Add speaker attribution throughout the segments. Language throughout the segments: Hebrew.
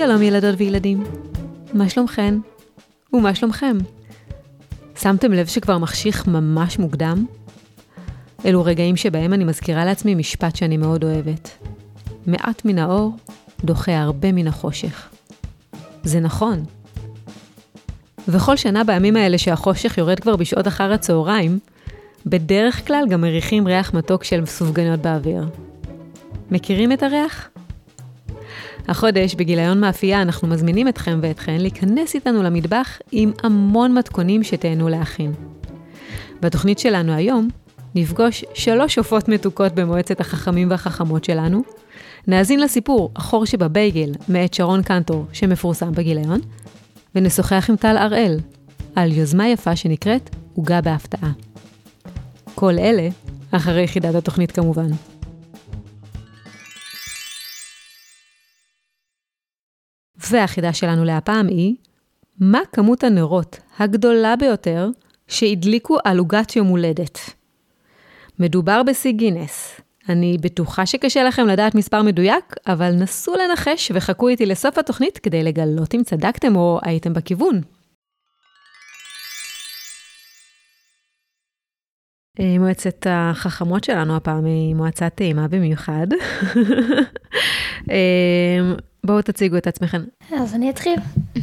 Speaker 1: שלום ילדות וילדים, מה שלומכן? ומה שלומכם? שמתם לב שכבר מחשיך ממש מוקדם? אלו רגעים שבהם אני מזכירה לעצמי משפט שאני מאוד אוהבת. מעט מן האור דוחה הרבה מן החושך. זה נכון. וכל שנה בימים האלה שהחושך יורד כבר בשעות אחר הצהריים, בדרך כלל גם מריחים ריח מתוק של סופגניות באוויר. מכירים את הריח? החודש, בגיליון מאפייה, אנחנו מזמינים אתכם ואתכן להיכנס איתנו למטבח עם המון מתכונים שתהנו להכין. בתוכנית שלנו היום, נפגוש שלוש עופות מתוקות במועצת החכמים והחכמות שלנו, נאזין לסיפור החור שבבייגל מאת שרון קנטור שמפורסם בגיליון, ונשוחח עם טל הראל על יוזמה יפה שנקראת עוגה בהפתעה. כל אלה אחרי יחידת התוכנית כמובן. והחידה שלנו להפעם היא, מה כמות הנרות הגדולה ביותר שהדליקו על עוגת יום הולדת? מדובר בשיא גינס. אני בטוחה שקשה לכם לדעת מספר מדויק, אבל נסו לנחש וחכו איתי לסוף התוכנית כדי לגלות אם צדקתם או הייתם בכיוון. אה, מועצת החכמות שלנו הפעם היא מועצה טעימה במיוחד. בואו תציגו את עצמכם.
Speaker 2: אז אני אתחיל.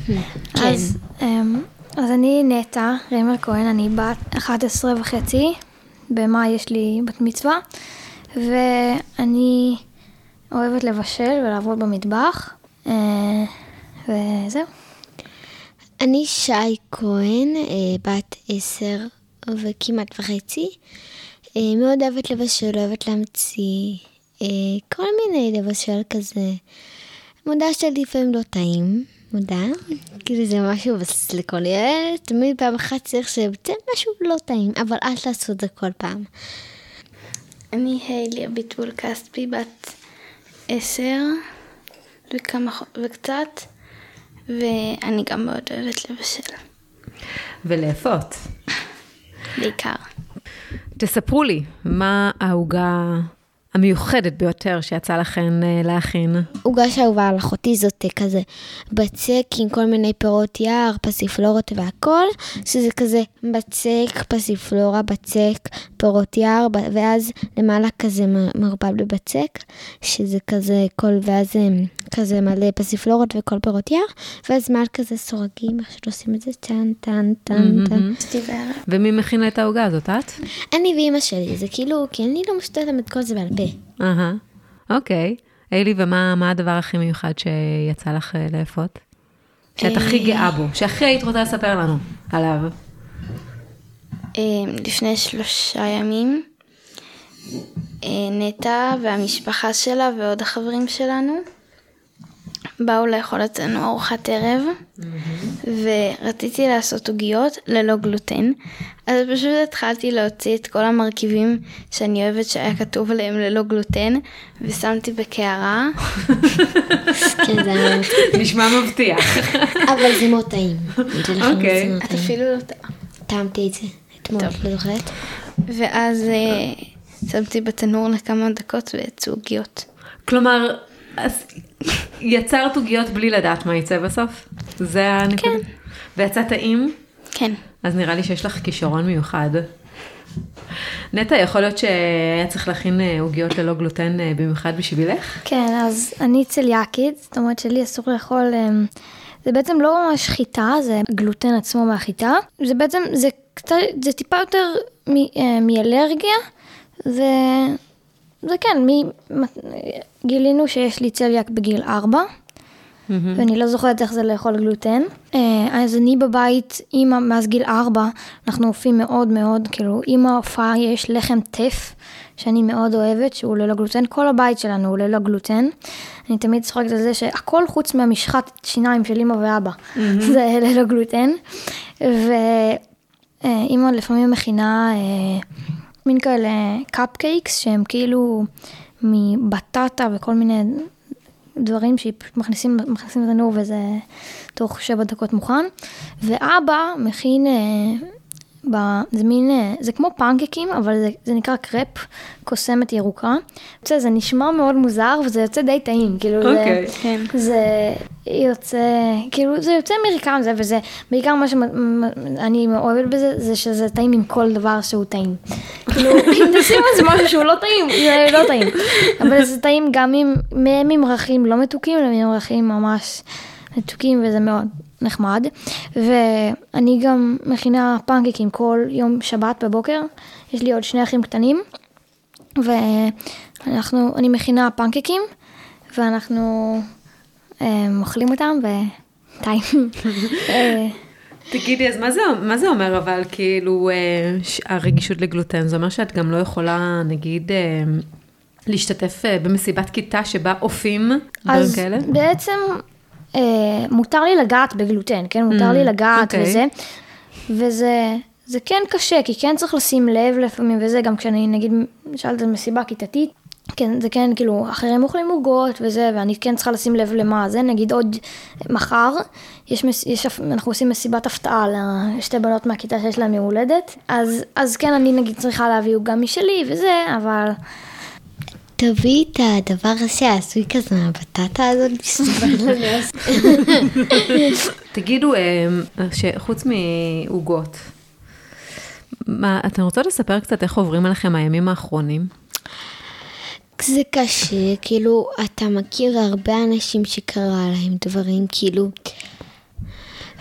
Speaker 3: כן.
Speaker 2: אז, אמ, אז אני נטע ריימר כהן, אני בת 11 וחצי, במאי יש לי בת מצווה, ואני אוהבת לבשל ולעבוד במטבח, אה, וזהו.
Speaker 3: אני שי כהן, אה, בת עשר וכמעט וחצי. אה, מאוד אוהבת לבשל, אוהבת להמציא כל מיני לבשל כזה. מודה שלפעמים לא טעים, מודה. כאילו זה משהו בסיס לכל ילד, תמיד פעם אחת צריך שיוצא משהו לא טעים, אבל אל תעשו את זה כל פעם.
Speaker 4: אני היילי אביטבול כספי, בת עשר וכמה וקצת, ואני גם מאוד אוהבת לבשל,
Speaker 1: ולאפות.
Speaker 4: בעיקר.
Speaker 1: תספרו לי, מה העוגה המיוחדת ביותר שיצא לכן אה, להכין?
Speaker 3: עוגה שאהובה על אחותי זאת אה, כזה בצק עם כל מיני פירות יער, פסיפלורות והכל, שזה כזה בצק, פסיפלורה, בצק, פירות יער, ואז למעלה כזה מ- מעורבב בבצק, שזה כזה כל, ואז אה, כזה מלא פסיפלורות וכל פירות יער, ואז מעל כזה סורגים, איך שעושים את זה, טן, טן, טן, טן.
Speaker 4: אשתי בערב.
Speaker 1: ומי מכינה את העוגה הזאת, את?
Speaker 3: אני ואימא שלי, זה כאילו, כי אני לא משתתפת את כל זה בעל פה.
Speaker 1: אהה, אוקיי. איילי, ומה מה הדבר הכי מיוחד שיצא לך אה, לאפות? שאת הכי גאה בו, שהכי היית רוצה לספר לנו עליו.
Speaker 4: אה, לפני שלושה ימים, אה, נטע והמשפחה שלה ועוד החברים שלנו באו לאכול אצלנו ארוחת ערב, ורציתי לעשות עוגיות ללא גלוטן, אז פשוט התחלתי להוציא את כל המרכיבים שאני אוהבת שהיה כתוב עליהם ללא גלוטן, ושמתי בקערה.
Speaker 3: כן, זה היה...
Speaker 1: נשמע מבטיח.
Speaker 3: אבל זה מאוד טעים.
Speaker 1: אוקיי.
Speaker 4: את. אפילו לא טעה.
Speaker 3: טעמתי את זה אתמול, לא זוכרת?
Speaker 4: ואז אה, שמתי בתנור לכמה דקות ויצאו עוגיות.
Speaker 1: כלומר, אז יצרת עוגיות בלי לדעת מה יצא בסוף? זה הנקודה? כן. ויצא טעים?
Speaker 4: כן.
Speaker 1: אז נראה לי שיש לך כישרון מיוחד. נטע, יכול להיות שהיה צריך להכין אה, עוגיות ללא גלוטן אה, במיוחד בשבילך?
Speaker 2: כן, אז אני צליאקית, זאת אומרת שלי אסור לאכול, אמ, זה בעצם לא ממש חיטה, זה גלוטן עצמו מהחיטה, זה בעצם, זה קצת, זה טיפה יותר אה, מאלרגיה, זה, זה כן, מ, גילינו שיש לי צליאק בגיל 4, ואני לא זוכרת איך זה לאכול גלוטן. אה, אז אני בבית, אימא, מאז גיל 4, אנחנו אופים מאוד מאוד, כאילו, אימא הופעה, יש לחם טף, שאני מאוד אוהבת, שהוא ללא גלוטן. כל הבית שלנו הוא ללא גלוטן. אני תמיד צוחקת על זה שהכל חוץ מהמשחת שיניים של אימא ואבא, זה ללא גלוטן. ואימא לפעמים מכינה אה, מין כאלה קפקייקס, שהם כאילו מבטטה וכל מיני דברים שפשוט מכניסים, מכניסים לתנור וזה תוך שבע דקות מוכן. ואבא מכין אה, זה מין, אה, זה כמו פנקקים, אבל זה, זה נקרא קרפ, קוסמת ירוקה. זה, זה נשמע מאוד מוזר וזה יוצא די טעים, כאילו
Speaker 1: אוקיי.
Speaker 2: זה,
Speaker 4: כן.
Speaker 2: זה יוצא, כאילו זה יוצא מריקם זה, וזה בעיקר מה שאני אוהבת בזה, זה שזה טעים עם כל דבר שהוא טעים. כאילו, אם נשים על זה משהו שהוא לא טעים, זה לא טעים. אבל זה טעים גם עם, ממרחים לא מתוקים לממרחים ממש מתוקים, וזה מאוד נחמד. ואני גם מכינה פנקקים כל יום שבת בבוקר, יש לי עוד שני אחים קטנים, ואנחנו, אני מכינה פנקקים, ואנחנו אה, אוכלים אותם, וטעים. אה,
Speaker 1: תגידי, אז מה זה, מה זה אומר אבל, כאילו, אה, הרגישות לגלוטן? זה אומר שאת גם לא יכולה, נגיד, אה, להשתתף אה, במסיבת כיתה שבה אופים, דברים
Speaker 2: אז
Speaker 1: כאלה?
Speaker 2: בעצם אה, מותר לי לגעת בגלוטן, כן? מותר
Speaker 1: Mm,
Speaker 2: לי לגעת
Speaker 1: אוקיי.
Speaker 2: וזה, וזה זה כן קשה, כי כן צריך לשים לב לפעמים וזה, גם כשאני נגיד שאלת על מסיבה כיתתית, כן, זה כן, כאילו, אחרים אוכלים עוגות וזה, ואני כן צריכה לשים לב למה זה, נגיד עוד מחר, יש, יש, אנחנו עושים מסיבת הפתעה לשתי בנות מהכיתה שיש להן יום הולדת, אז, אז כן, אני נגיד צריכה להביא עוגה משלי וזה, אבל...
Speaker 3: תביאי את הדבר הזה שעשוי כזה מהבטטה הזאת.
Speaker 1: תגידו, אה, שחוץ מעוגות, מה, אתן רוצות לספר קצת איך עוברים עליכם הימים האחרונים?
Speaker 3: זה קשה, כאילו, אתה מכיר הרבה אנשים שקרה להם דברים, כאילו,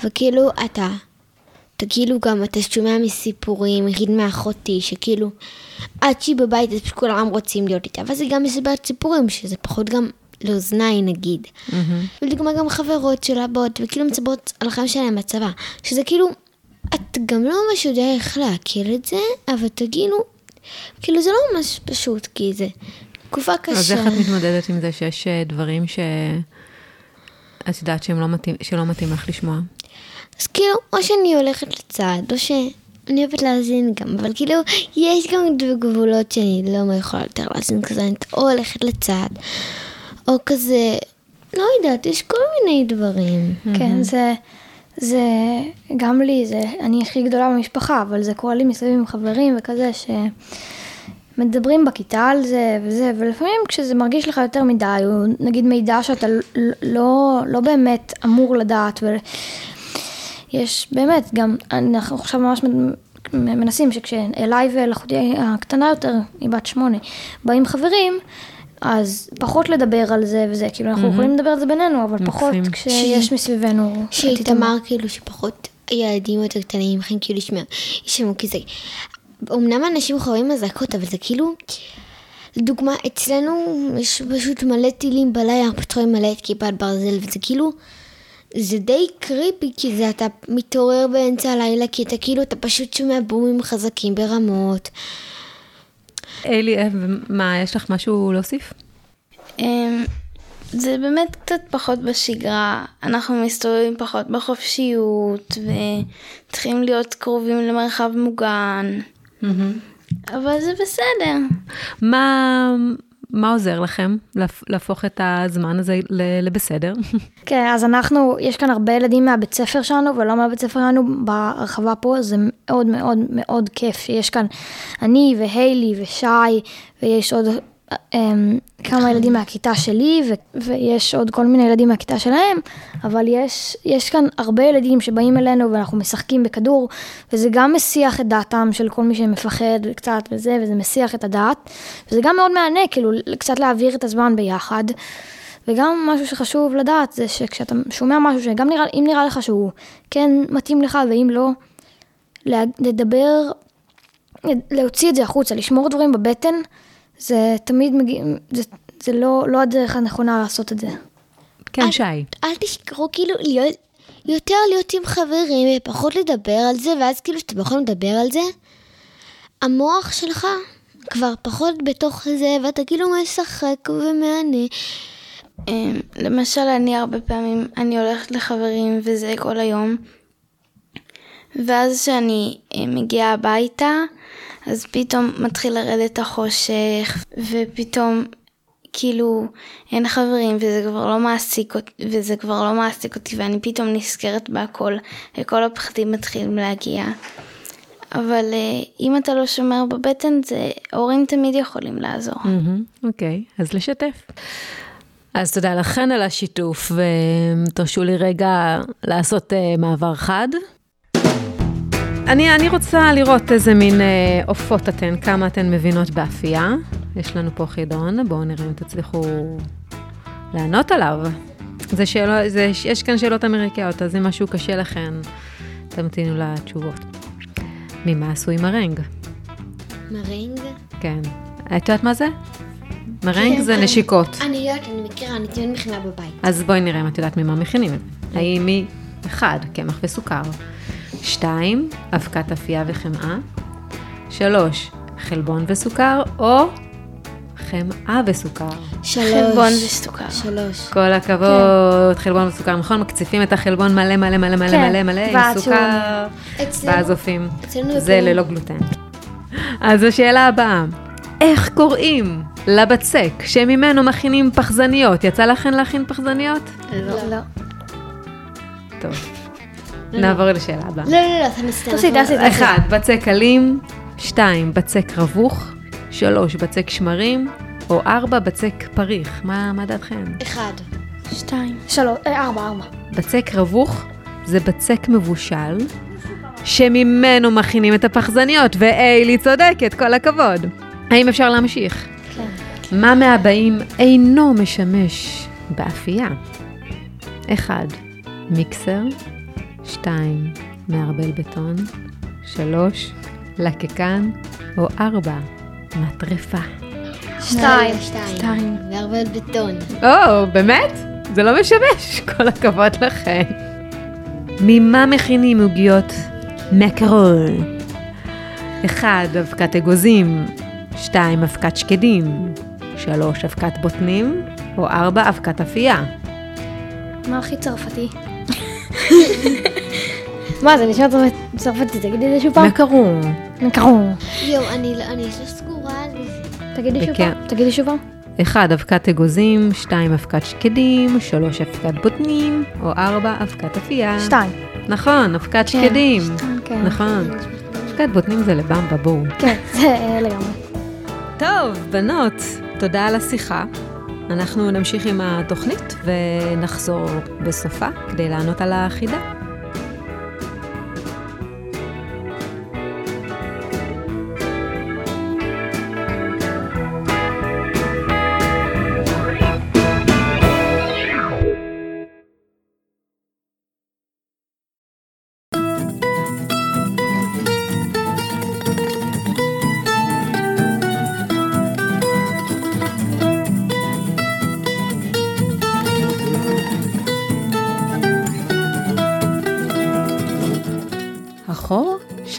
Speaker 3: וכאילו, אתה, אתה כאילו גם, אתה שומע מסיפורים, נגיד מאחותי, שכאילו, עד שהיא בבית, אז כולם רוצים להיות איתה, אבל זה גם מסיבת סיפורים, שזה פחות גם לאוזניי נגיד. ולדוגמה גם חברות שלה באות, וכאילו מצברות על החיים שלהם בצבא, שזה כאילו, את גם לא ממש יודע איך להכיר את זה, אבל תגידו, כאילו זה לא ממש פשוט, כי זה תקופה קשה.
Speaker 1: אז איך את מתמודדת עם זה שיש אה, דברים ש... את יודעת שהם לא מתאים, שלא מתאים לך לשמוע?
Speaker 3: אז כאילו, או שאני הולכת לצד, או שאני אוהבת להאזין גם, אבל כאילו, יש גם גבולות שאני לא יכולה יותר להאזין כזה, אני או הולכת לצד, או כזה, לא יודעת, יש כל מיני דברים.
Speaker 2: כן, זה, זה, גם לי, זה, אני הכי גדולה במשפחה, אבל זה קורה לי מסביב עם חברים וכזה, שמדברים בכיתה על זה וזה, ולפעמים כשזה מרגיש לך יותר מדי, או נגיד מידע שאתה לא, לא באמת אמור לדעת, ויש באמת, גם, אנחנו עכשיו ממש מנסים שכשאליי ולאחותי הקטנה יותר, היא בת שמונה, באים חברים, אז פחות לדבר על זה וזה, כאילו אנחנו יכולים לדבר על זה בינינו, אבל פחות
Speaker 1: מקסים.
Speaker 2: כשיש מסביבנו. את איתמר.
Speaker 3: שאיתמר כאילו שפחות ילדים יותר קטנים יכולים כאילו לשמוע, ישמעו כי זה, אמנם אנשים חווים אזעקות, אבל זה כאילו, לדוגמה, אצלנו יש פשוט מלא טילים בלילה, פשוט רואים מלא את כיפת ברזל, וזה כאילו, זה די קריפי, כי זה אתה מתעורר באמצע הלילה, כי אתה כאילו, אתה פשוט שומע בומים חזקים ברמות.
Speaker 1: אלי, אה, מה, יש לך משהו להוסיף?
Speaker 4: אמ, זה באמת קצת פחות בשגרה, אנחנו מסתובבים פחות בחופשיות וצריכים להיות קרובים למרחב מוגן, אבל זה בסדר.
Speaker 1: מה, מה עוזר לכם להפ- להפוך את הזמן הזה לבסדר?
Speaker 2: כן, אז אנחנו, יש כאן הרבה ילדים מהבית ספר שלנו, ולא מהבית ספר שלנו ברחבה פה, זה מאוד מאוד מאוד כיף שיש כאן אני והיילי ושי, ויש עוד כמה ילדים מהכיתה שלי, ו- ויש עוד כל מיני ילדים מהכיתה שלהם, אבל יש, יש כאן הרבה ילדים שבאים אלינו ואנחנו משחקים בכדור, וזה גם מסיח את דעתם של כל מי שמפחד קצת וזה, וזה מסיח את הדעת, וזה גם מאוד מהנה, כאילו, קצת להעביר את הזמן ביחד. וגם משהו שחשוב לדעת זה שכשאתה שומע משהו שגם נראה, אם נראה לך שהוא כן מתאים לך ואם לא, לדבר, להוציא את זה החוצה, לשמור דברים בבטן, זה תמיד מגיע, זה, זה לא, לא הדרך הנכונה לעשות את זה.
Speaker 1: כן, שי.
Speaker 3: אל תשכחו כאילו להיות, יותר להיות עם חברים ופחות לדבר על זה, ואז כאילו שאתה יכול לדבר על זה, המוח שלך כבר פחות בתוך זה, ואתה כאילו משחק ומהנה.
Speaker 4: אמ, למשל, אני הרבה פעמים, אני הולכת לחברים וזה כל היום, ואז כשאני אה, מגיעה הביתה, אז פתאום מתחיל לרדת החושך, ופתאום כאילו אין חברים וזה כבר לא מעסיק אותי, וזה כבר לא מעסיק אותי, ואני פתאום נזכרת בהכל, וכל הפחדים מתחילים להגיע. אבל אה, אם אתה לא שומר בבטן, זה, הורים תמיד יכולים לעזור.
Speaker 1: אוקיי, אז לשתף. אז תודה לכן על השיתוף, ותרשו לי רגע לעשות אה, מעבר חד. אני, אני רוצה לראות איזה מין אה, עופות אתן, כמה אתן מבינות באפייה. יש לנו פה חידון, בואו נראה אם תצליחו לענות עליו. זה שאלות, זה, יש כאן שאלות אמריקאיות, אז אם משהו קשה לכן, תמתינו לתשובות. ממה עשוי מרנג?
Speaker 3: מרינג?
Speaker 1: כן. את יודעת מה זה? מרנג
Speaker 3: כן,
Speaker 1: זה נשיקות.
Speaker 3: אני יודעת, אני מכירה, אני תמיד מכינה בבית.
Speaker 1: אז בואי נראה אם את יודעת ממה מכינים. האם היא, אחד, קמח וסוכר. שתיים, אבקת אפייה וחמאה. שלוש, חלבון וסוכר, או חמאה וסוכר.
Speaker 3: שלוש.
Speaker 4: חלבון וסוכר.
Speaker 3: שלוש.
Speaker 1: כל הכבוד, חלבון וסוכר, נכון? מקציפים את החלבון מלא מלא מלא מלא
Speaker 2: כן,
Speaker 1: מלא מלא עם סוכר,
Speaker 3: אצלנו-
Speaker 1: ואז עופים.
Speaker 3: אצלנו
Speaker 1: זה ללא גלוטן. אז השאלה הבאה, איך קוראים לבצק שממנו מכינים פחזניות? יצא לכן להכין פחזניות?
Speaker 2: לא. לא.
Speaker 1: טוב. נעבור לשאלה הבאה.
Speaker 3: לא, לא, לא, תעשי,
Speaker 2: תעשי, תעשי, תעשי.
Speaker 1: אחד, בצק אלים, שתיים, בצק רווח, שלוש, בצק שמרים, או ארבע, בצק פריך. מה, מה דעתכם?
Speaker 3: אחד.
Speaker 4: שתיים.
Speaker 2: שלוש, אה, ארבע, ארבע.
Speaker 1: בצק רווח זה בצק מבושל, שממנו מכינים את הפחזניות, ואיילי צודקת, כל הכבוד. האם אפשר להמשיך?
Speaker 2: כן.
Speaker 1: מה מהבאים אינו משמש באפייה? 1. מיקסר 2. מערבל בטון 3. לקקן או 4. מטרפה.
Speaker 2: שתיים.
Speaker 3: שתיים. והרבה בטון.
Speaker 1: או, באמת? זה לא משמש, כל הכבוד לכם. ממה מכינים עוגיות מקרול? 1. אבקת אגוזים 2. אבקת שקדים 3. אבקת בוטנים או 4. אבקת אפייה.
Speaker 2: מה הכי צרפתי? מה, זה נשמע צרפ- צרפתי, תגידי את זה שוב פעם.
Speaker 1: מקרון.
Speaker 2: מקרון.
Speaker 3: יואו, אני לא אני לא סגורה על זה.
Speaker 2: תגידי שוב. פעם. תגידי שוב פעם.
Speaker 1: 1. אבקת אגוזים 2. אבקת שקדים 3. אבקת בוטנים או 4. אבקת אפייה.
Speaker 2: שתיים.
Speaker 1: נכון, אבקת שקדים.
Speaker 2: כן.
Speaker 1: נכון. אבקת בוטנים זה לבמבה, בואו.
Speaker 2: כן, זה אה, לגמרי.
Speaker 1: טוב, בנות, תודה על השיחה. אנחנו נמשיך עם התוכנית ונחזור בסופה כדי לענות על החידה.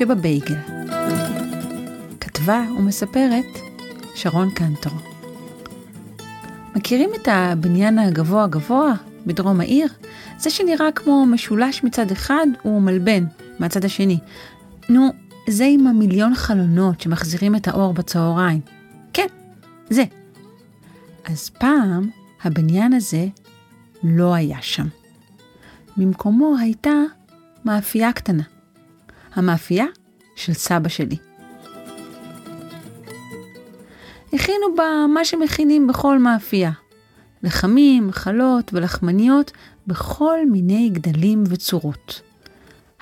Speaker 5: שבבייגל. כתבה ומספרת שרון קנטור. מכירים את הבניין הגבוה גבוה בדרום העיר? זה שנראה כמו משולש מצד אחד ומלבן מהצד השני. נו, זה עם המיליון חלונות שמחזירים את האור בצהריים. כן, זה. אז פעם הבניין הזה לא היה שם. במקומו הייתה מאפייה קטנה. המאפייה של סבא שלי. הכינו בה מה שמכינים בכל מאפייה. לחמים, חלות ולחמניות בכל מיני גדלים וצורות.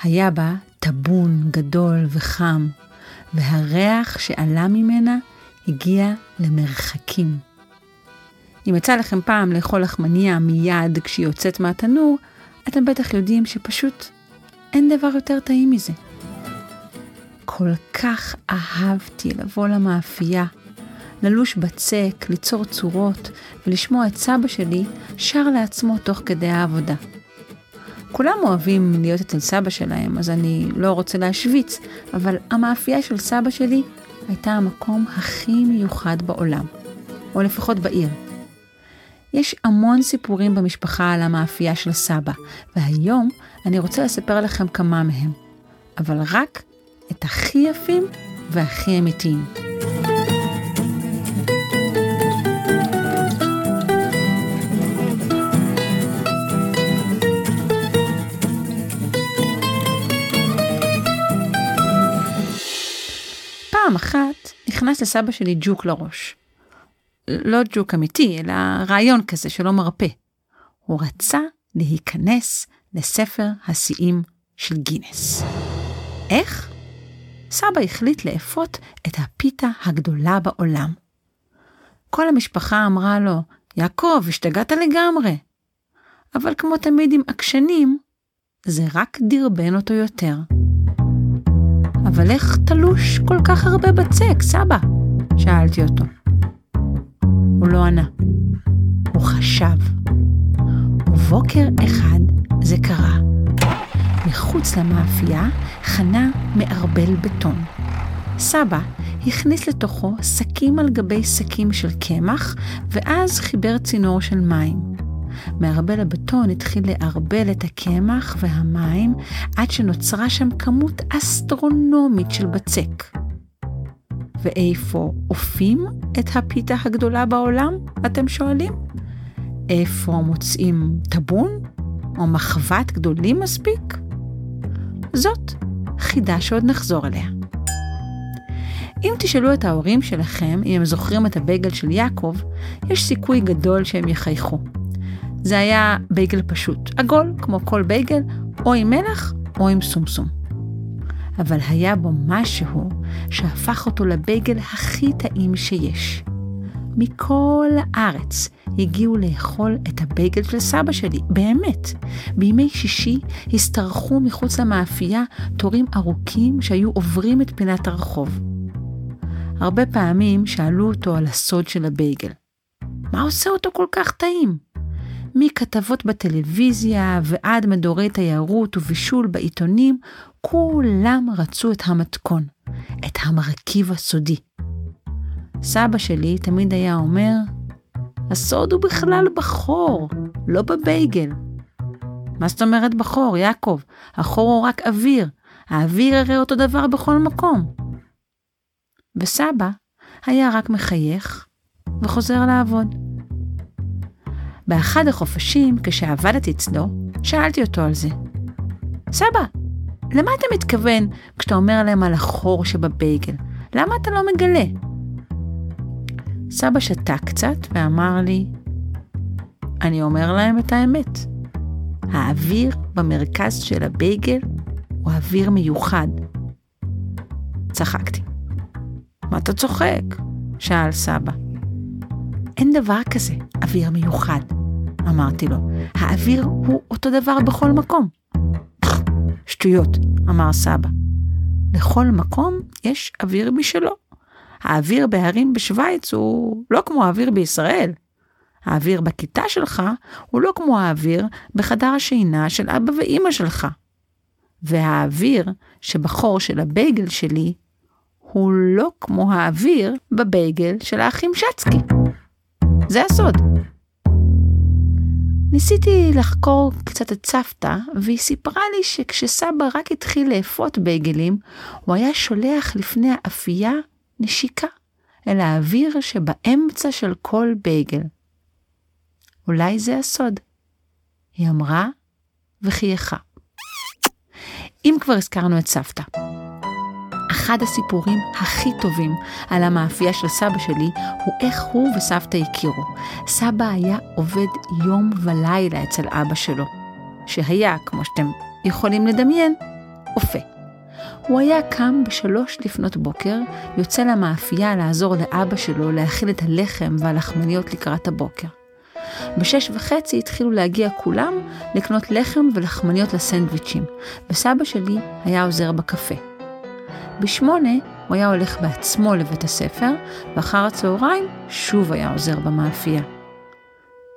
Speaker 5: היה בה טבון גדול וחם, והריח שעלה ממנה הגיע למרחקים. אם יצא לכם פעם לאכול לחמניה מיד כשהיא יוצאת מהתנור, אתם בטח יודעים שפשוט אין דבר יותר טעים מזה. כל כך אהבתי לבוא למאפייה, ללוש בצק, ליצור צורות ולשמוע את סבא שלי שר לעצמו תוך כדי העבודה. כולם אוהבים להיות אצל סבא שלהם, אז אני לא רוצה להשוויץ, אבל המאפייה של סבא שלי הייתה המקום הכי מיוחד בעולם, או לפחות בעיר. יש המון סיפורים במשפחה על המאפייה של סבא, והיום אני רוצה לספר לכם כמה מהם, אבל רק את הכי יפים והכי אמיתיים. פעם אחת נכנס לסבא שלי ג'וק לראש. לא ג'וק אמיתי, אלא רעיון כזה שלא מרפא. הוא רצה להיכנס לספר השיאים של גינס. איך? סבא החליט לאפות את הפיתה הגדולה בעולם. כל המשפחה אמרה לו, יעקב, השתגעת לגמרי. אבל כמו תמיד עם עקשנים, זה רק דרבן אותו יותר. אבל איך תלוש כל כך הרבה בצק, סבא? שאלתי אותו. הוא לא ענה. הוא חשב. ובוקר אחד זה קרה. מחוץ למאפייה חנה מערבל בטון. סבא הכניס לתוכו שקים על גבי שקים של קמח, ואז חיבר צינור של מים. מערבל הבטון התחיל לערבל את הקמח והמים, עד שנוצרה שם כמות אסטרונומית של בצק. ואיפה אופים את הפיתה הגדולה בעולם, אתם שואלים? איפה מוצאים טבון? או מחבת גדולים מספיק? זאת חידה שעוד נחזור אליה. אם תשאלו את ההורים שלכם אם הם זוכרים את הבייגל של יעקב, יש סיכוי גדול שהם יחייכו. זה היה בייגל פשוט, עגול כמו כל בייגל, או עם מלח או עם סומסום. אבל היה בו משהו שהפך אותו לבייגל הכי טעים שיש. מכל הארץ הגיעו לאכול את הבייגל של סבא שלי, באמת. בימי שישי השתרכו מחוץ למאפייה תורים ארוכים שהיו עוברים את פינת הרחוב. הרבה פעמים שאלו אותו על הסוד של הבייגל. מה עושה אותו כל כך טעים? מכתבות בטלוויזיה ועד מדורי תיירות ובישול בעיתונים, כולם רצו את המתכון, את המרכיב הסודי. סבא שלי תמיד היה אומר, הסוד הוא בכלל בחור, לא בבייגל. מה זאת אומרת בחור, יעקב? החור הוא רק אוויר. האוויר הרי אותו דבר בכל מקום. וסבא היה רק מחייך וחוזר לעבוד. באחד החופשים, כשעבדתי אצלו, שאלתי אותו על זה. סבא, למה אתה מתכוון כשאתה אומר להם על החור שבבייגל? למה אתה לא מגלה? סבא שתק קצת ואמר לי, אני אומר להם את האמת. האוויר במרכז של הבייגל הוא אוויר מיוחד. צחקתי. מה אתה צוחק? שאל סבא. אין דבר כזה אוויר מיוחד, אמרתי לו. האוויר הוא אותו דבר בכל מקום. שטויות, אמר סבא. לכל מקום יש אוויר משלו. האוויר בהרים בשוויץ הוא לא כמו האוויר בישראל. האוויר בכיתה שלך הוא לא כמו האוויר בחדר השינה של אבא ואימא שלך. והאוויר שבחור של הבייגל שלי הוא לא כמו האוויר בבייגל של האחים שצקי. זה הסוד. ניסיתי לחקור קצת את סבתא, והיא סיפרה לי שכשסבא רק התחיל לאפות בייגלים, הוא היה שולח לפני האפייה נשיקה אל האוויר שבאמצע של כל בייגל. אולי זה הסוד, היא אמרה וחייכה. אם כבר הזכרנו את סבתא, אחד הסיפורים הכי טובים על המאפייה של סבא שלי הוא איך הוא וסבתא הכירו. סבא היה עובד יום ולילה אצל אבא שלו, שהיה, כמו שאתם יכולים לדמיין, אופה. הוא היה קם בשלוש לפנות בוקר, יוצא למאפייה לעזור לאבא שלו להכיל את הלחם והלחמניות לקראת הבוקר. בשש וחצי התחילו להגיע כולם לקנות לחם ולחמניות לסנדוויצ'ים, וסבא שלי היה עוזר בקפה. בשמונה הוא היה הולך בעצמו לבית הספר, ואחר הצהריים שוב היה עוזר במאפייה.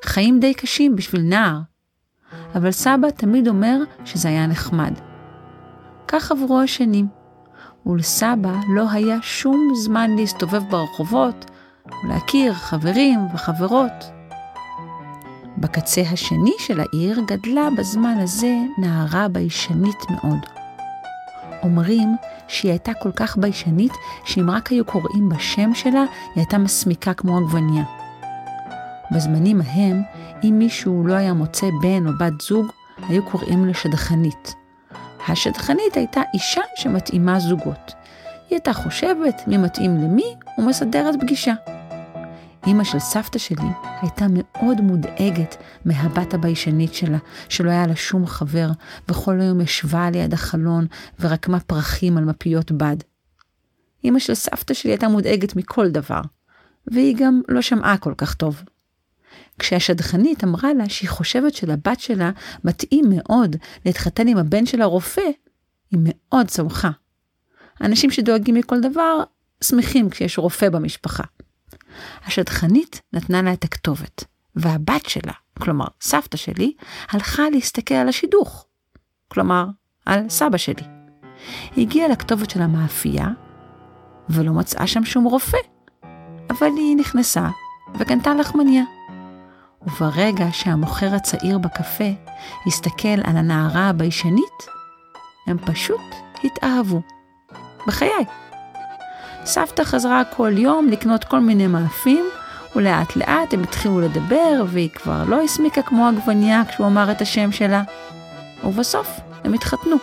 Speaker 5: חיים די קשים בשביל נער, אבל סבא תמיד אומר שזה היה נחמד. כך עברו השנים, ולסבא לא היה שום זמן להסתובב ברחובות ולהכיר חברים וחברות. בקצה השני של העיר גדלה בזמן הזה נערה ביישנית מאוד. אומרים שהיא הייתה כל כך ביישנית, שאם רק היו קוראים בשם שלה, היא הייתה מסמיקה כמו עגבניה. בזמנים ההם, אם מישהו לא היה מוצא בן או בת זוג, היו קוראים לה שדכנית. השדכנית הייתה אישה שמתאימה זוגות. היא הייתה חושבת מי מתאים למי ומסדרת פגישה. אמא של סבתא שלי הייתה מאוד מודאגת מהבת הביישנית שלה, שלא היה לה שום חבר, וכל היום ישבה ליד החלון ורקמה פרחים על מפיות בד. אמא של סבתא שלי הייתה מודאגת מכל דבר, והיא גם לא שמעה כל כך טוב. כשהשדכנית אמרה לה שהיא חושבת שלבת שלה מתאים מאוד להתחתן עם הבן של הרופא, היא מאוד שמחה. אנשים שדואגים מכל דבר, שמחים כשיש רופא במשפחה. השדכנית נתנה לה את הכתובת, והבת שלה, כלומר סבתא שלי, הלכה להסתכל על השידוך, כלומר על סבא שלי. היא הגיעה לכתובת של המאפייה, ולא מצאה שם שום רופא, אבל היא נכנסה וקנתה לחמניה. וברגע שהמוכר הצעיר בקפה הסתכל על הנערה הביישנית, הם פשוט התאהבו. בחיי. סבתא חזרה כל יום לקנות כל מיני מאפים, ולאט לאט הם התחילו לדבר, והיא כבר לא הסמיקה כמו עגבנייה כשהוא אמר את השם שלה. ובסוף הם התחתנו.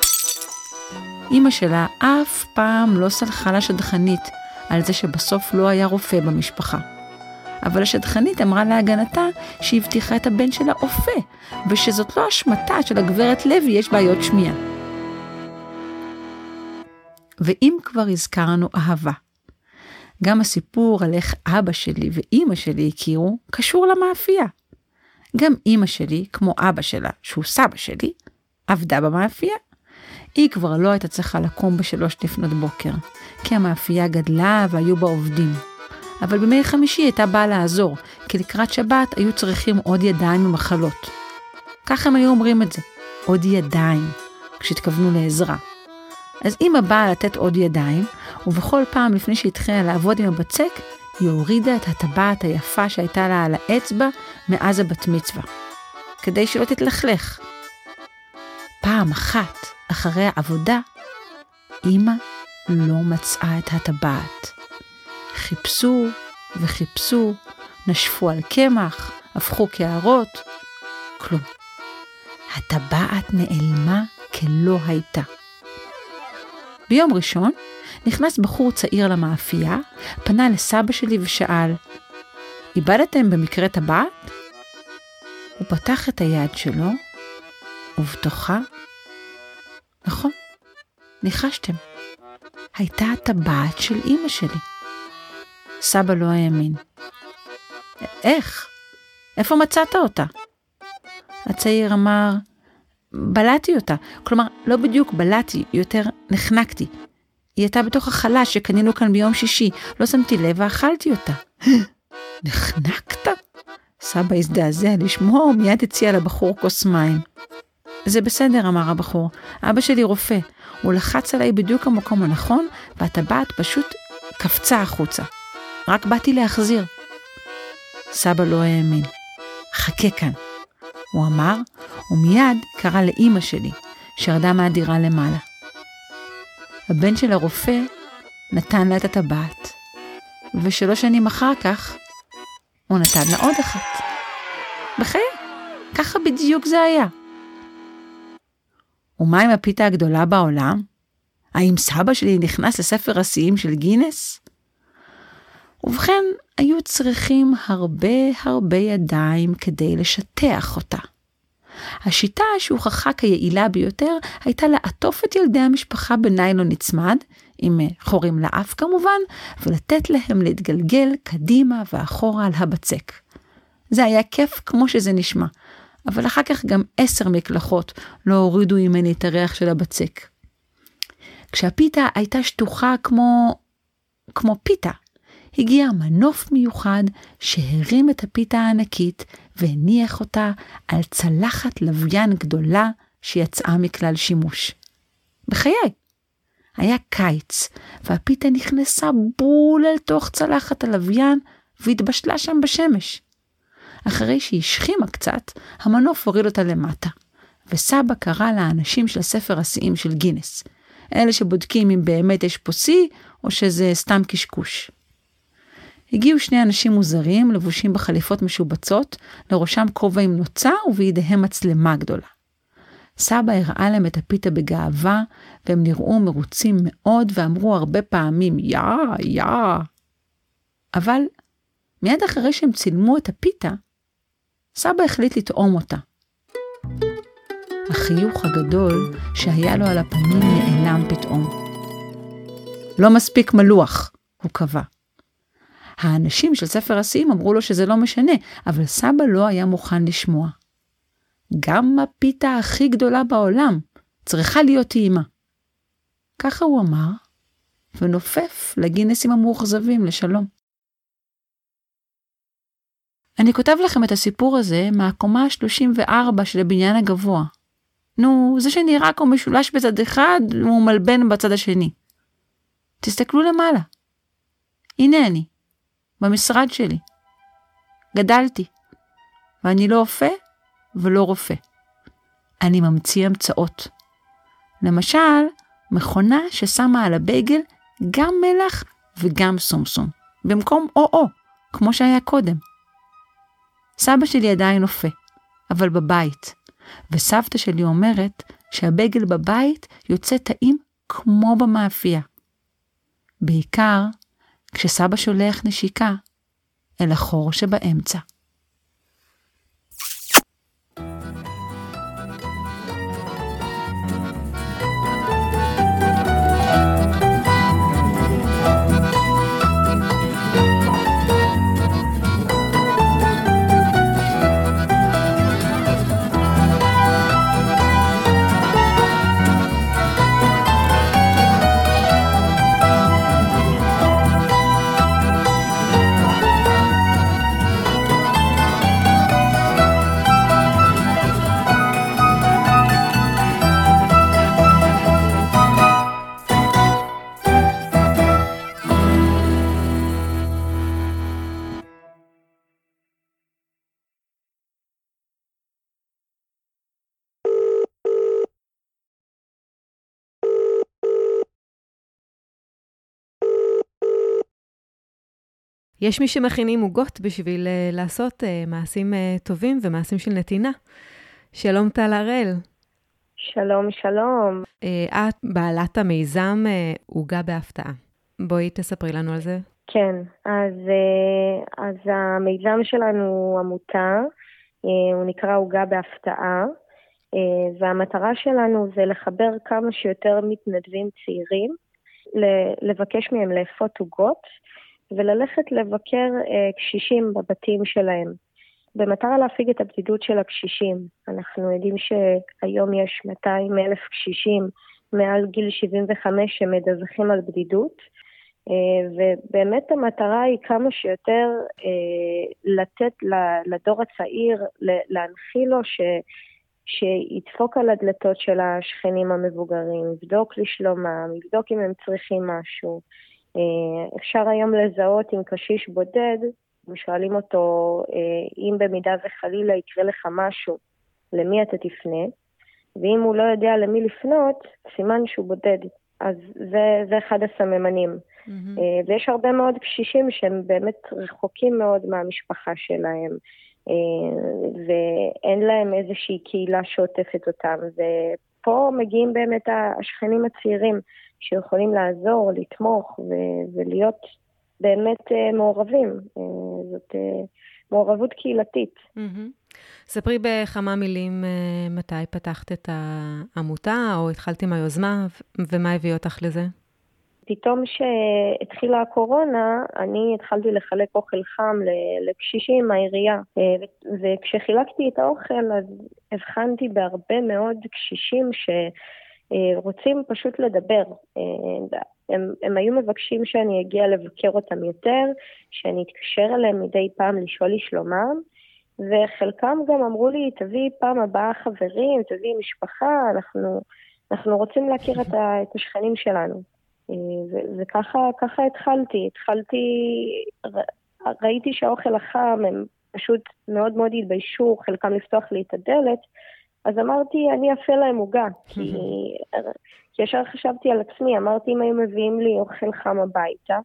Speaker 5: אמא שלה אף פעם לא סלחה לשדכנית על זה שבסוף לא היה רופא במשפחה. אבל השדכנית אמרה להגנתה שהיא הבטיחה את הבן שלה אופה, ושזאת לא אשמתה שלגברת לוי יש בעיות שמיעה. ואם כבר הזכרנו אהבה, גם הסיפור על איך אבא שלי ואימא שלי הכירו, קשור למאפייה. גם אימא שלי, כמו אבא שלה, שהוא סבא שלי, עבדה במאפייה. היא כבר לא הייתה צריכה לקום בשלוש לפנות בוקר, כי המאפייה גדלה והיו בה עובדים. אבל בימי חמישי הייתה באה לעזור, כי לקראת שבת היו צריכים עוד ידיים ומחלות. כך הם היו אומרים את זה, עוד ידיים, כשהתכוונו לעזרה. אז אמא באה לתת עוד ידיים, ובכל פעם לפני שהתחילה לעבוד עם הבצק, היא הורידה את הטבעת היפה שהייתה לה על האצבע מאז הבת מצווה, כדי שלא תתלכלך. פעם אחת, אחרי העבודה, אמא לא מצאה את הטבעת. חיפשו וחיפשו, נשפו על קמח, הפכו קערות, כלום. הטבעת נעלמה כלא הייתה. ביום ראשון נכנס בחור צעיר למאפייה, פנה לסבא שלי ושאל, איבדתם במקרה טבעת? הוא פתח את היד שלו, ובתוכה, נכון, ניחשתם, הייתה הטבעת של אימא שלי. סבא לא האמין. איך? איפה מצאת אותה? הצעיר אמר, בלעתי אותה. כלומר, לא בדיוק בלעתי, יותר נחנקתי. היא הייתה בתוך החלה שקנינו כאן ביום שישי, לא שמתי לב ואכלתי אותה. נחנקת? סבא הזדעזע לשמוע ומיד הציע לבחור כוס מים. זה בסדר, אמר הבחור, אבא שלי רופא. הוא לחץ עליי בדיוק המקום הנכון, והטבעת פשוט קפצה החוצה. רק באתי להחזיר. סבא לא האמין. חכה כאן, הוא אמר, ומיד קרא לאימא שלי, שירדה מהדירה למעלה. הבן של הרופא נתן לה את הטבעת, ושלוש שנים אחר כך הוא נתן לה עוד אחת. בחיי, ככה בדיוק זה היה. ומה עם הפיתה הגדולה בעולם? האם סבא שלי נכנס לספר השיאים של גינס? ובכן, היו צריכים הרבה הרבה ידיים כדי לשטח אותה. השיטה שהוכחה כיעילה ביותר הייתה לעטוף את ילדי המשפחה בניילון נצמד, עם חורים לאף כמובן, ולתת להם להתגלגל קדימה ואחורה על הבצק. זה היה כיף כמו שזה נשמע, אבל אחר כך גם עשר מקלחות לא הורידו ממני את הריח של הבצק. כשהפיתה הייתה שטוחה כמו... כמו פיתה, הגיע מנוף מיוחד שהרים את הפיתה הענקית והניח אותה על צלחת לוויין גדולה שיצאה מכלל שימוש. בחיי. היה קיץ, והפיתה נכנסה בול אל תוך צלחת הלוויין והתבשלה שם בשמש. אחרי שהיא השכימה קצת, המנוף הוריד אותה למטה, וסבא קרא לאנשים של ספר השיאים של גינס, אלה שבודקים אם באמת יש פה שיא, או שזה סתם קשקוש. הגיעו שני אנשים מוזרים, לבושים בחליפות משובצות, לראשם כובע עם נוצה ובידיהם מצלמה גדולה. סבא הראה להם את הפיתה בגאווה, והם נראו מרוצים מאוד ואמרו הרבה פעמים, יא, יא. אבל מיד אחרי שהם צילמו את הפיתה, סבא החליט לטעום אותה. החיוך הגדול שהיה לו על הפנים נעלם פתאום. לא מספיק מלוח, הוא קבע. האנשים של ספר השיאים אמרו לו שזה לא משנה, אבל סבא לא היה מוכן לשמוע. גם הפיתה הכי גדולה בעולם צריכה להיות טעימה. ככה הוא אמר, ונופף לגינסים המאוכזבים לשלום. אני כותב לכם את הסיפור הזה מהקומה ה-34 של הבניין הגבוה. נו, זה שנראה כמו משולש בצד אחד, הוא מלבן בצד השני. תסתכלו למעלה. הנה אני, במשרד שלי. גדלתי, ואני לא אופה ולא רופא. אני ממציא המצאות. למשל, מכונה ששמה על הבייגל גם מלח וגם סומסום, במקום או-או, כמו שהיה קודם. סבא שלי עדיין אופה, אבל בבית, וסבתא שלי אומרת שהבייגל בבית יוצא טעים כמו במאפייה. בעיקר כשסבא שולח נשיקה אל החור שבאמצע.
Speaker 1: יש מי שמכינים עוגות בשביל uh, לעשות uh, מעשים uh, טובים ומעשים של נתינה. שלום טל הראל.
Speaker 6: שלום, שלום.
Speaker 1: Uh, את בעלת המיזם עוגה uh, בהפתעה. בואי תספרי לנו על זה.
Speaker 6: כן, אז, uh, אז המיזם שלנו הוא עמותה, uh, הוא נקרא עוגה בהפתעה, uh, והמטרה שלנו זה לחבר כמה שיותר מתנדבים צעירים, לבקש מהם לאפות עוגות. וללכת לבקר אה, קשישים בבתים שלהם, במטרה להפיג את הבדידות של הקשישים. אנחנו יודעים שהיום יש 200 אלף קשישים מעל גיל 75 שמדווחים על בדידות, אה, ובאמת המטרה היא כמה שיותר אה, לתת לדור הצעיר, להנחיל לו ש... שידפוק על הדלתות של השכנים המבוגרים, יבדוק לשלומם, יבדוק אם הם צריכים משהו. אה, אפשר היום לזהות עם קשיש בודד, ושואלים אותו אה, אם במידה וחלילה יקרה לך משהו, למי אתה תפנה, ואם הוא לא יודע למי לפנות, סימן שהוא בודד. אז זה, זה אחד הסממנים. Mm-hmm. ויש הרבה מאוד קשישים שהם באמת רחוקים מאוד מהמשפחה שלהם, ואין להם איזושהי קהילה שעוטפת אותם, ופה מגיעים באמת השכנים הצעירים. שיכולים לעזור, לתמוך ו- ולהיות באמת uh, מעורבים. Uh, זאת uh, מעורבות קהילתית.
Speaker 1: Mm-hmm. ספרי בכמה מילים uh, מתי פתחת את העמותה, או התחלת עם היוזמה, ומה הביא אותך לזה?
Speaker 6: פתאום שהתחילה הקורונה, אני התחלתי לחלק אוכל חם לקשישים מהעירייה. וכשחילקתי את האוכל, אז הבחנתי בהרבה מאוד קשישים ש... אה, פשוט לדבר. אה, הם, הם היו מבקשים שאני אגיע לבקר אותם יותר, שאני אתקשר אליהם מדי פעם לשאול לשלומם, וחלקם גם אמרו לי, תביאי פעם הבאה חברים, תביאי משפחה, אנחנו, אנחנו רוצים להכיר את, ה, את השכנים שלנו. אה, וככה התחלתי. התחלתי, ראיתי שהאוכל החם, הם פשוט מאוד מאוד התביישו, חלקם לפתוח לי את הדלת, אז אמרתי, אני אפה להם עוגה, כי... ישר חשבתי על עצמי, אמרתי, אם היו מביאים לי אוכל חם הביתה,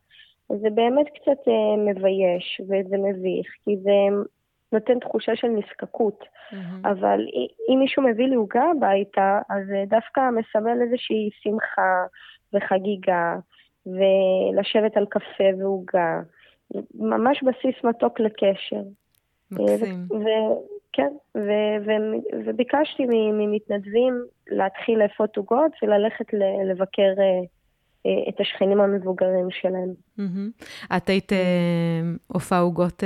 Speaker 6: זה באמת קצת אה, מבייש וזה מביך, כי זה נותן תחושה של נזקקות. אבל אם מישהו מביא לי עוגה הביתה, אז זה דווקא מסמל איזושהי שמחה וחגיגה, ולשבת על קפה ועוגה. ממש בסיס מתוק לקשר.
Speaker 1: מקסים.
Speaker 6: כן, וביקשתי ממתנדבים להתחיל לאפות עוגות וללכת לבקר אה, אה, את השכנים המבוגרים שלהם.
Speaker 1: את היית אה, עוגות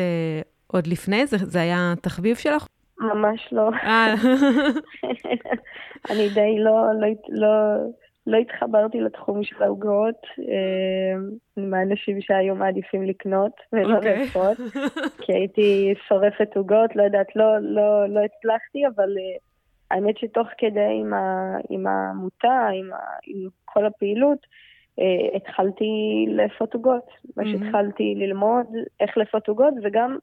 Speaker 1: עוד לפני? זה, זה היה תחביב שלך?
Speaker 6: ממש לא. אני די לא, לא, לא, לא התחברתי לתחום של העוגות, מהאנשים שהיום מעדיפים לקנות ולא okay. לאכול, כי הייתי שורפת עוגות, לא יודעת, לא, לא, לא הצלחתי, אבל האמת שתוך כדי עם, ה, עם העמותה, עם, ה, עם כל הפעילות, התחלתי לאפות עוגות. מה שהתחלתי ללמוד איך לאפות עוגות, וגם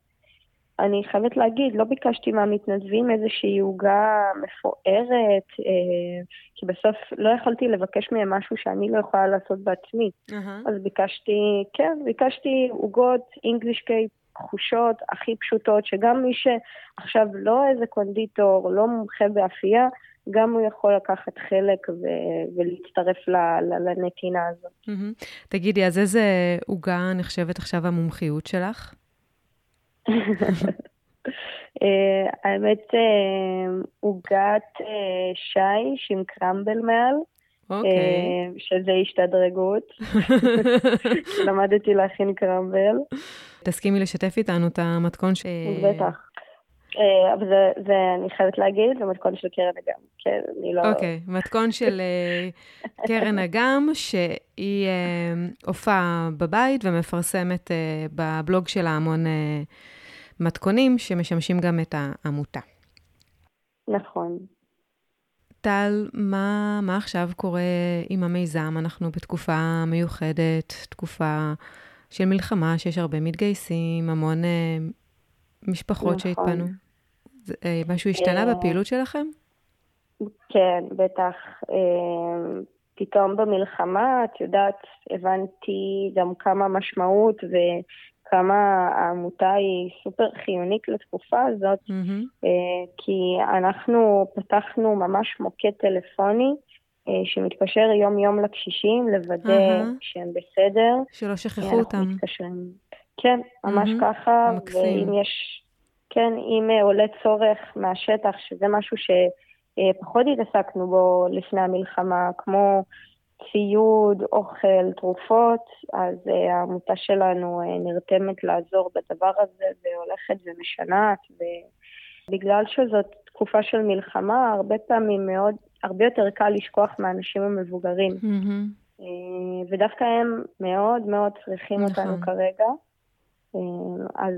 Speaker 6: אני חייבת להגיד, לא ביקשתי מהמתנדבים איזושהי עוגה מפוארת, אה, כי בסוף לא יכולתי לבקש מהם משהו שאני לא יכולה לעשות בעצמי. Uh-huh. אז ביקשתי, כן, ביקשתי עוגות English cake בחושות הכי פשוטות, שגם מי שעכשיו לא איזה קונדיטור, לא מומחה באפייה, גם הוא יכול לקחת חלק ו- ולהצטרף ל- ל- לנתינה הזאת.
Speaker 1: Mm-hmm. תגידי, אז איזה עוגה נחשבת עכשיו המומחיות שלך?
Speaker 6: אה, האמת, אה, עוגת אה, שיש עם קרמבל מעל. אוקיי. שזה השתדרגות. למדתי להכין קרמבל.
Speaker 1: תסכימי לשתף איתנו את המתכון ש...
Speaker 6: בטח. אבל זה, זה, אני חייבת להגיד, זה מתכון של קרן אגם. כן, אני לא...
Speaker 1: אוקיי, מתכון של קרן אגם, שהיא הופעה בבית ומפרסמת בבלוג שלה המון... מתכונים שמשמשים גם את העמותה.
Speaker 6: נכון.
Speaker 1: טל, מה, מה עכשיו קורה עם המיזם? אנחנו בתקופה מיוחדת, תקופה של מלחמה, שיש הרבה מתגייסים, המון אה, משפחות נכון. שהתפנו. זה, אה, משהו השתנה אה, בפעילות שלכם?
Speaker 6: כן, בטח. פתאום במלחמה, את יודעת, הבנתי גם כמה משמעות ו... כמה העמותה היא סופר חיונית לתקופה הזאת, mm-hmm. כי אנחנו פתחנו ממש מוקד טלפוני אה, שמתקשר יום-יום לקשישים, לוודא uh-huh. שהם בסדר.
Speaker 1: שלא שכחו אותם.
Speaker 6: מתקשרים. כן, ממש mm-hmm. ככה. מקסים. ואם יש, כן, אם עולה צורך מהשטח, שזה משהו שפחות התעסקנו בו לפני המלחמה, כמו ציוד, אוכל, תרופות, אז uh, העמותה שלנו uh, נרתמת לעזור בדבר הזה והולכת ומשנעת, ובגלל שזאת תקופה של מלחמה, הרבה פעמים מאוד, הרבה יותר קל לשכוח מהאנשים המבוגרים. Mm-hmm. ודווקא הם מאוד מאוד צריכים נכון. אותנו כרגע. אז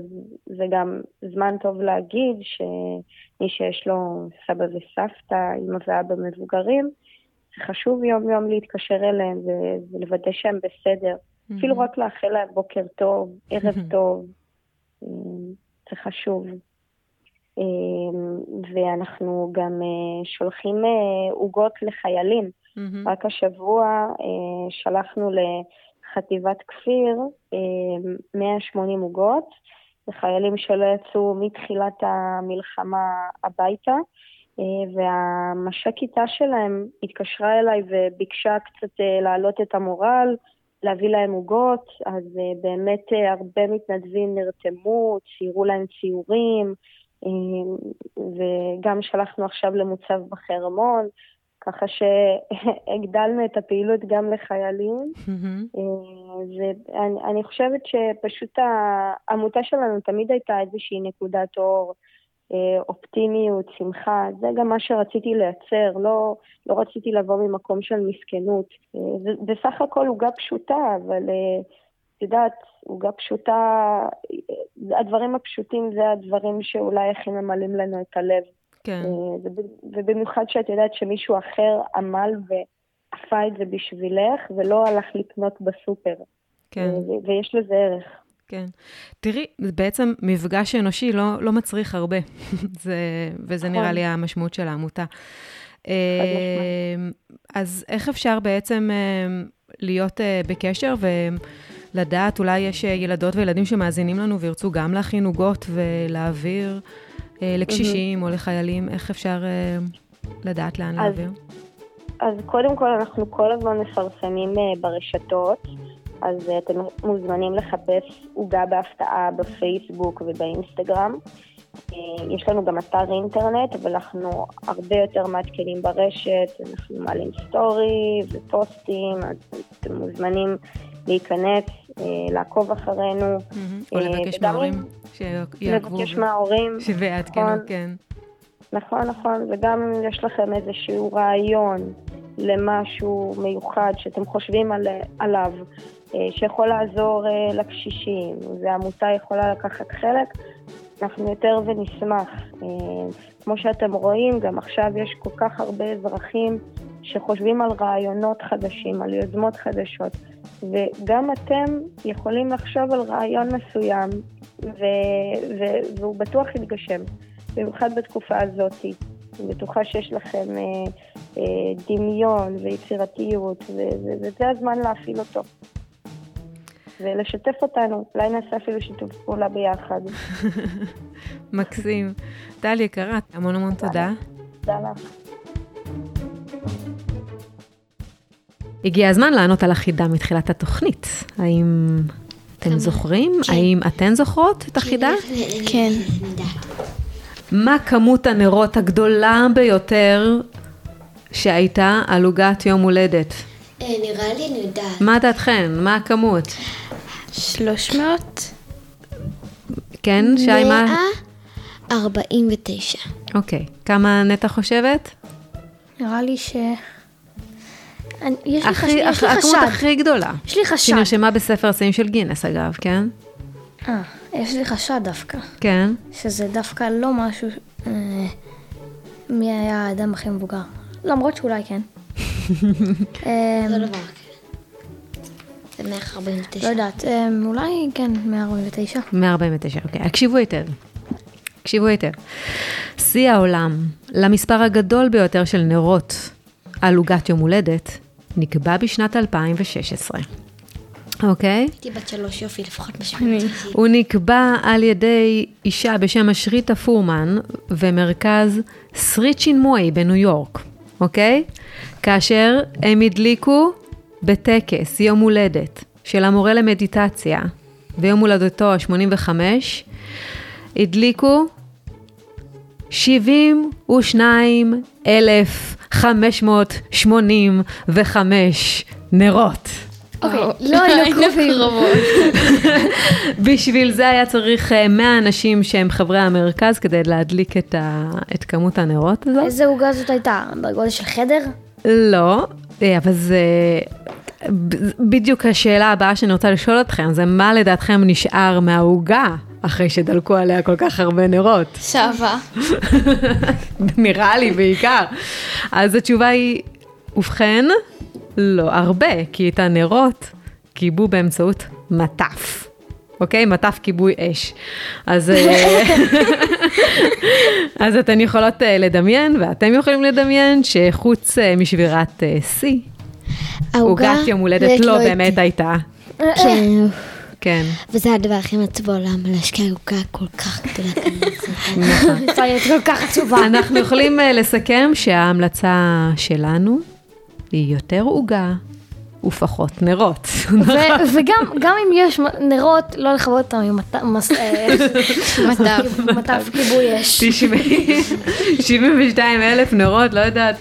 Speaker 6: זה גם זמן טוב להגיד שמי שיש לו סבא וסבתא, אמא ואבא מבוגרים, חשוב יום-יום להתקשר אליהם ולוודא שהם בסדר. Mm-hmm. אפילו רק לאחל להם בוקר טוב, ערב טוב, אה, זה חשוב. אה, ואנחנו גם אה, שולחים עוגות לחיילים. Mm-hmm. רק השבוע שלחנו לחטיבת כפיר 180 עוגות, לחיילים שלא יצאו מתחילת המלחמה הביתה. אה, והמש"קיתה שלהם התקשרה אליי וביקשה קצת אה, להעלות את המורל, להביא להם עוגות, אז אה, באמת הרבה מתנדבים נרתמו, ציירו להם ציורים, וגם שלחנו עכשיו למוצב בחרמון, ככה שהגדלנו את הפעילות גם לחיילים. Mm-hmm. ואני חושבת שפשוט העמותה שלנו תמיד הייתה איזושהי נקודת אור. אה, אופטימיות, שמחה, זה גם מה שרציתי לייצר, לא, לא רציתי לבוא ממקום של מסכנות. אה, בסך הכל עוגה פשוטה, אבל אה, את יודעת, עוגה פשוטה, הדברים הפשוטים זה הדברים שאולי הכי ממלאים לנו את הלב.
Speaker 1: כן.
Speaker 6: ובמיוחד שאת יודעת שמישהו אחר עמל ועפה את זה בשבילך, ולא הלך לקנות בסופר.
Speaker 1: כן.
Speaker 6: ויש לזה ערך.
Speaker 1: כן. תראי, בעצם מפגש אנושי לא, לא מצריך הרבה, זה, וזה נראה נכון. לי המשמעות של העמותה. אה, אז איך אפשר בעצם אה, להיות אה, בקשר לדעת, אולי יש ילדות וילדים שמאזינים לנו וירצו גם להכין עוגות ולהעביר לקשישים או לחיילים, איך אפשר לדעת לאן להעביר?
Speaker 6: אז קודם כל אנחנו כל הזמן מפרסמים ברשתות, אז אה, אתם מוזמנים לחפש עוגה בהפתעה בפייסבוק ובאינסטגרם. אה, יש לנו גם אתר אינטרנט, אבל אנחנו הרבה יותר מעדכנים ברשת, אנחנו מעלים סטורי ופוסטים, אז אתם מוזמנים להיכנס, אה, לעקוב אחרינו.
Speaker 1: או לבקש מההורים שיעקבו
Speaker 6: לבקש מההורים.
Speaker 1: ויעדכנו,
Speaker 6: נכון.
Speaker 1: כן.
Speaker 6: נכון, נכון, וגם אם יש לכם איזשהו רעיון למשהו מיוחד שאתם חושבים על, עליו, שיכול לעזור אה, לקשישים, והעמותה יכולה לקחת חלק, אנחנו יותר ונשמח. אה, כמו שאתם רואים, גם עכשיו יש כל כך הרבה אזרחים שחושבים על רעיונות חדשים, על יוזמות חדשות, וגם אתם יכולים לחשוב על רעיון מסוים, ו- ו- והוא בטוח יתגשם. במיוחד בתקופה הזאת. אני בטוחה שיש לכם אה, אה, דמיון ויצירתיות, ו- ו- וזה הזמן להפעיל אותו. ולשתף אותנו, אולי נעשה אפילו שיתוף פעולה ביחד.
Speaker 1: מקסים. טל יקרה, המון המון תודה.
Speaker 6: תודה לך.
Speaker 1: הגיע הזמן לענות על החידה מתחילת התוכנית. האם אתם זוכרים?
Speaker 3: כן.
Speaker 1: האם אתן זוכרות את החידה?
Speaker 4: כן.
Speaker 1: מה כמות הנרות הגדולה ביותר שהייתה על עוגת יום הולדת?
Speaker 3: אה, נראה לי אני יודעת.
Speaker 1: מה דעתכן? מה הכמות?
Speaker 4: 300?
Speaker 1: כן, שי, מה?
Speaker 3: 149.
Speaker 1: אוקיי. כמה נטע חושבת?
Speaker 2: נראה לי ש... אני- יש לי חש-
Speaker 1: הכי-
Speaker 2: יש לי
Speaker 1: הכמות
Speaker 2: חשד.
Speaker 1: הכי גדולה.
Speaker 2: יש לי חשד.
Speaker 1: שנרשמה בספר השיאים של גינס, אגב, כן?
Speaker 2: אה, יש לי חשד דווקא.
Speaker 1: כן.
Speaker 2: שזה דווקא לא משהו... אה, מי היה האדם הכי מבוגר? למרות שאולי כן. אה,
Speaker 3: אותו דבר. זה 149.
Speaker 2: לא יודעת, אה, אולי כן, 149.
Speaker 1: 149, אוקיי. הקשיבו היטב. הקשיבו היטב. שיא העולם למספר הגדול ביותר של נרות על עוגת יום הולדת נקבע בשנת 2016. אוקיי?
Speaker 3: הייתי בת שלוש יופי, לפחות משמעות.
Speaker 1: הוא נקבע על ידי אישה בשם אשריטה פורמן ומרכז סרי צ'ינמוי בניו יורק, אוקיי? כאשר הם הדליקו בטקס יום הולדת של המורה למדיטציה ביום הולדתו ה-85, הדליקו 72,585 נרות.
Speaker 2: אוקיי, לא היינו קרובים.
Speaker 1: בשביל זה היה צריך אה, 100 אנשים שהם חברי המרכז כדי להדליק את, ה... את כמות הנרות הזאת.
Speaker 2: איזה עוגה זאת הייתה? בגודל של חדר?
Speaker 1: לא, אה, אבל זה בדיוק השאלה הבאה שאני רוצה לשאול אתכם, זה מה לדעתכם נשאר מהעוגה אחרי שדלקו עליה כל כך הרבה נרות?
Speaker 4: שעבה.
Speaker 1: נראה לי בעיקר. אז התשובה היא, ובכן, לא הרבה, כי את הנרות כיבו באמצעות מטף. אוקיי? מטף כיבוי אש. אז, אה, אז אתן יכולות אה, לדמיין, ואתם יכולים לדמיין, שחוץ אה, משבירת שיא, עוגת יום הולדת לא
Speaker 3: הייתי.
Speaker 1: באמת הייתה.
Speaker 3: כן,
Speaker 1: כן,
Speaker 3: וזה הדבר הכי מעצוב בעולם, להשקיע עוגה כל כך גדולה כזאת.
Speaker 1: נכון.
Speaker 2: כל כך עצובה.
Speaker 1: אנחנו יכולים לסכם שההמלצה שלנו היא יותר עוגה ופחות נרות.
Speaker 2: וגם גם אם יש נרות, לא לכבות אותם עם אה,
Speaker 4: מטף.
Speaker 2: מטף כיבוי אש.
Speaker 1: 72 אלף נרות, לא יודעת.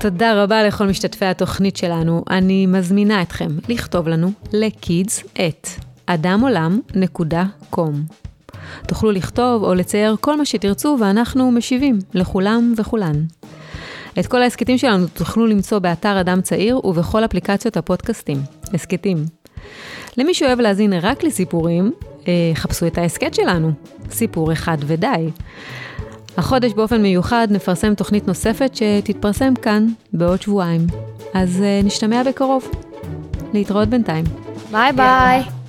Speaker 1: תודה רבה לכל משתתפי התוכנית שלנו. אני מזמינה אתכם לכתוב לנו לקידס את אדמעולם.com. תוכלו לכתוב או לצייר כל מה שתרצו ואנחנו משיבים לכולם וכולן. את כל ההסכתים שלנו תוכלו למצוא באתר אדם צעיר ובכל אפליקציות הפודקאסטים. הסכתים. למי שאוהב להאזין רק לסיפורים, אה, חפשו את ההסכת שלנו, סיפור אחד ודי. החודש באופן מיוחד נפרסם תוכנית נוספת שתתפרסם כאן בעוד שבועיים. אז אה, נשתמע בקרוב. להתראות בינתיים.
Speaker 2: ביי ביי.